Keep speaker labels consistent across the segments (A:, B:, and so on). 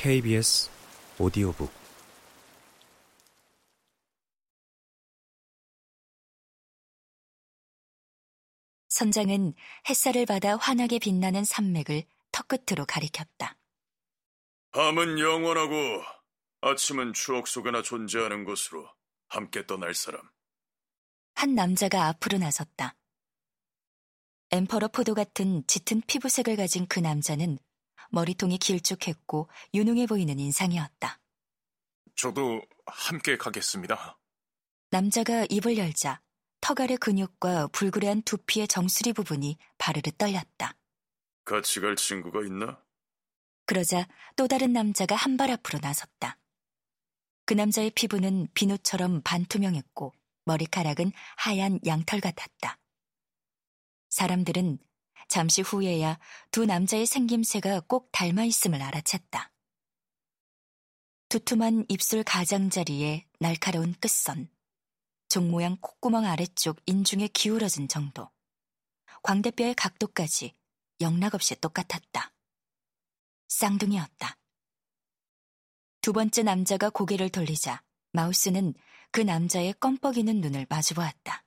A: KBS 오디오북
B: 선장은 햇살을 받아 환하게 빛나는 산맥을 턱끝으로 가리켰다.
C: 밤은 영원하고 아침은 추억 속에나 존재하는 곳으로 함께 떠날 사람.
B: 한 남자가 앞으로 나섰다. 엠퍼러 포도 같은 짙은 피부색을 가진 그 남자는 머리통이 길쭉했고 유능해 보이는 인상이었다.
C: 저도 함께 가겠습니다.
B: 남자가 입을 열자 턱 아래 근육과 불그레한 두피의 정수리 부분이 바르르 떨렸다.
C: 같이 갈 친구가 있나?
B: 그러자 또 다른 남자가 한 발 앞으로 나섰다. 그 남자의 피부는 비누처럼 반투명했고 머리카락은 하얀 양털 같았다. 사람들은 잠시 후에야 두 남자의 생김새가 꼭 닮아 있음을 알아챘다. 두툼한 입술 가장자리에 날카로운 끝선, 종 모양 콧구멍 아래쪽 인중에 기울어진 정도, 광대뼈의 각도까지 영락없이 똑같았다. 쌍둥이였다. 두 번째 남자가 고개를 돌리자 마우스는 그 남자의 껌뻑이는 눈을 마주보았다.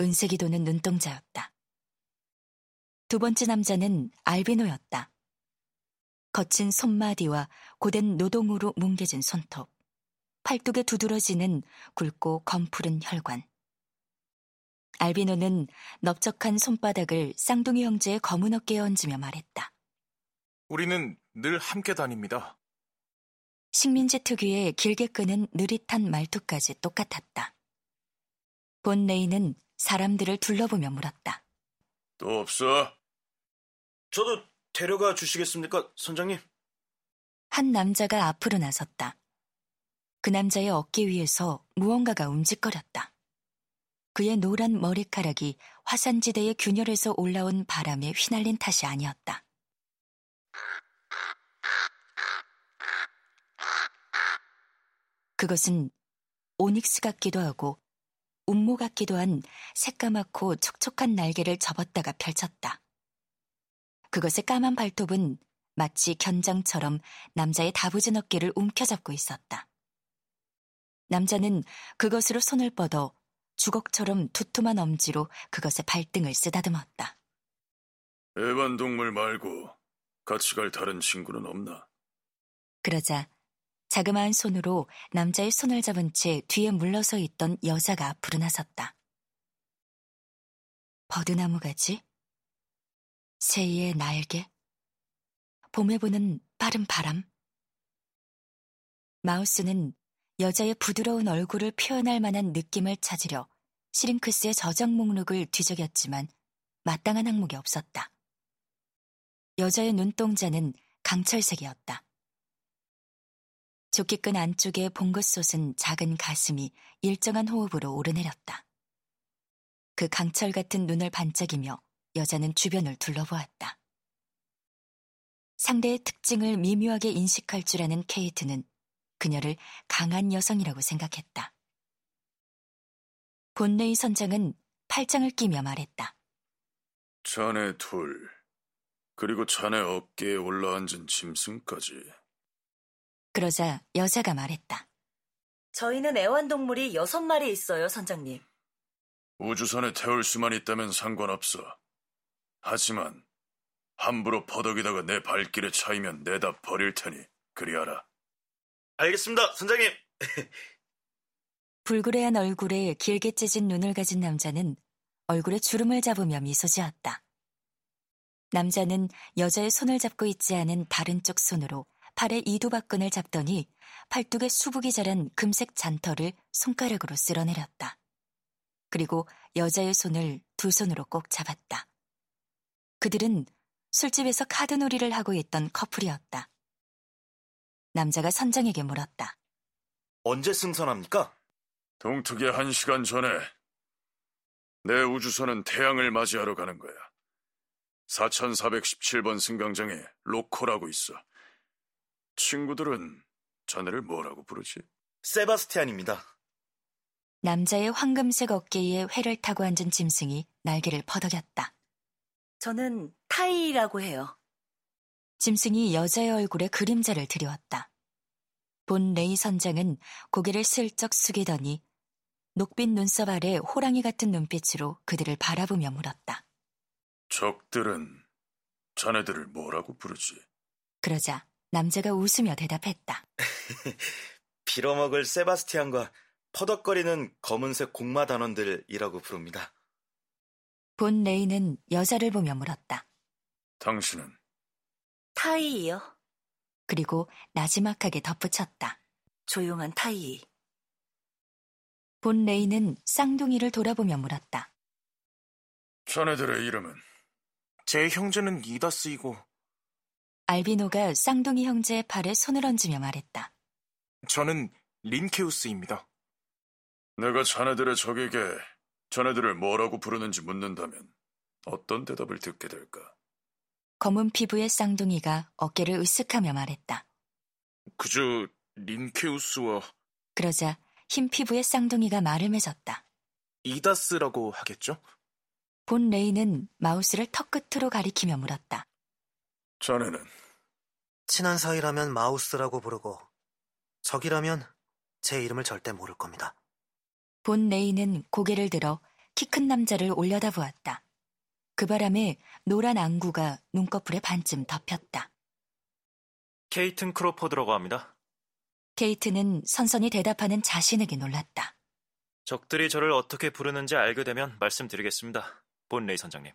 B: 은색이 도는 눈동자였다. 두 번째 남자는 알비노였다. 거친 손마디와 고된 노동으로 뭉개진 손톱, 팔뚝에 두드러지는 굵고 검푸른 혈관. 알비노는 넓적한 손바닥을 쌍둥이 형제의 검은 어깨에 얹으며 말했다.
C: 우리는 늘 함께 다닙니다.
B: 식민지 특유의 길게 끄는 느릿한 말투까지 똑같았다. 본 레이는 사람들을 둘러보며 물었다.
C: 또 없어?
D: 저도 데려가 주시겠습니까, 선장님?
B: 한 남자가 앞으로 나섰다. 그 남자의 어깨 위에서 무언가가 움직거렸다. 그의 노란 머리카락이 화산지대의 균열에서 올라온 바람에 휘날린 탓이 아니었다. 그것은 오닉스 같기도 하고 운모 같기도 한 새까맣고 촉촉한 날개를 접었다가 펼쳤다. 그것의 까만 발톱은 마치 견장처럼 남자의 다부진 어깨를 움켜잡고 있었다. 남자는 그것으로 손을 뻗어 주걱처럼 두툼한 엄지로 그것의 발등을 쓰다듬었다.
C: 애완 동물 말고 같이 갈 다른 친구는 없나?
B: 그러자 자그마한 손으로 남자의 손을 잡은 채 뒤에 물러서 있던 여자가 앞으로 나섰다. 버드나무 가지? 새의 날개? 봄에 부는 빠른 바람? 마우스는 여자의 부드러운 얼굴을 표현할 만한 느낌을 찾으려 시링크스의 저장 목록을 뒤적였지만 마땅한 항목이 없었다. 여자의 눈동자는 강철색이었다. 조끼끈 안쪽의 봉긋 솟은 작은 가슴이 일정한 호흡으로 오르내렸다. 그 강철 같은 눈을 반짝이며 여자는 주변을 둘러보았다. 상대의 특징을 미묘하게 인식할 줄 아는 케이트는 그녀를 강한 여성이라고 생각했다. 본네이 선장은 팔짱을 끼며 말했다.
C: 자네 둘, 그리고 자네 어깨에 올라앉은 짐승까지.
B: 그러자 여자가 말했다.
E: 저희는 애완동물이 여섯 마리 있어요, 선장님.
C: 우주선에 태울 수만 있다면 상관없어. 하지만 함부로 퍼덕이다가 내 발길에 차이면 내다 버릴 테니 그리 알아.
D: 알겠습니다, 선장님.
B: 불그레한 얼굴에 길게 찢은 눈을 가진 남자는 얼굴에 주름을 잡으며 미소 지었다. 남자는 여자의 손을 잡고 있지 않은 다른 쪽 손으로 팔의 이두박근을 잡더니 팔뚝에 수북이 자란 금색 잔털을 손가락으로 쓸어내렸다. 그리고 여자의 손을 두 손으로 꼭 잡았다. 그들은 술집에서 카드놀이를 하고 있던 커플이었다. 남자가 선장에게 물었다.
D: 언제 승선합니까?
C: 동특의 한 시간 전에 내 우주선은 태양을 맞이하러 가는 거야. 4417번 승강장에 로코라고 있어. 친구들은 자네를 뭐라고 부르지?
D: 세바스티안입니다.
B: 남자의 황금색 어깨에 회를 타고 앉은 짐승이 날개를 퍼덕였다.
E: 저는 타이라고 해요.
B: 짐승이 여자의 얼굴에 그림자를 들여왔다. 본 레이 선장은 고개를 슬쩍 숙이더니 녹빛 눈썹 아래 호랑이 같은 눈빛으로 그들을 바라보며 물었다.
C: 적들은 자네들을 뭐라고 부르지?
B: 그러자 남자가 웃으며 대답했다.
D: 빌어먹을 세바스티안과 퍼덕거리는 검은색 공마 단원들이라고 부릅니다.
B: 본 레이는 여자를 보며 물었다.
C: 당신은
E: 타이이요.
B: 그리고 나지막하게 덧붙였다.
E: 조용한 타이.
B: 본 레이는 쌍둥이를 돌아보며 물었다.
C: 자네들의 이름은
F: 제 형제는 이다스이고
B: 알비노가 쌍둥이 형제의 팔에 손을 얹으며 말했다.
F: 저는 린케우스입니다.
C: 내가 자네들의 적에게 자네들을 뭐라고 부르는지 묻는다면 어떤 대답을 듣게 될까?
B: 검은 피부의 쌍둥이가 어깨를 으쓱하며 말했다.
F: 그저 린케우스와
B: 그러자 흰 피부의 쌍둥이가 말을 맺었다.
F: 이다스라고 하겠죠?
B: 본 레이는 마우스를 턱 끝으로 가리키며 물었다.
C: 자네는
G: 친한 사이라면 마우스라고 부르고 적이라면 제 이름을 절대 모를 겁니다.
B: 본 레이는 고개를 들어 키 큰 남자를 올려다 보았다. 그 바람에 노란 안구가 눈꺼풀에 반쯤 덮였다.
D: 케이트 크로포드라고 합니다.
B: 케이트는 선선히 대답하는 자신에게 놀랐다.
D: 적들이 저를 어떻게 부르는지 알게 되면 말씀드리겠습니다. 본레이 선장님.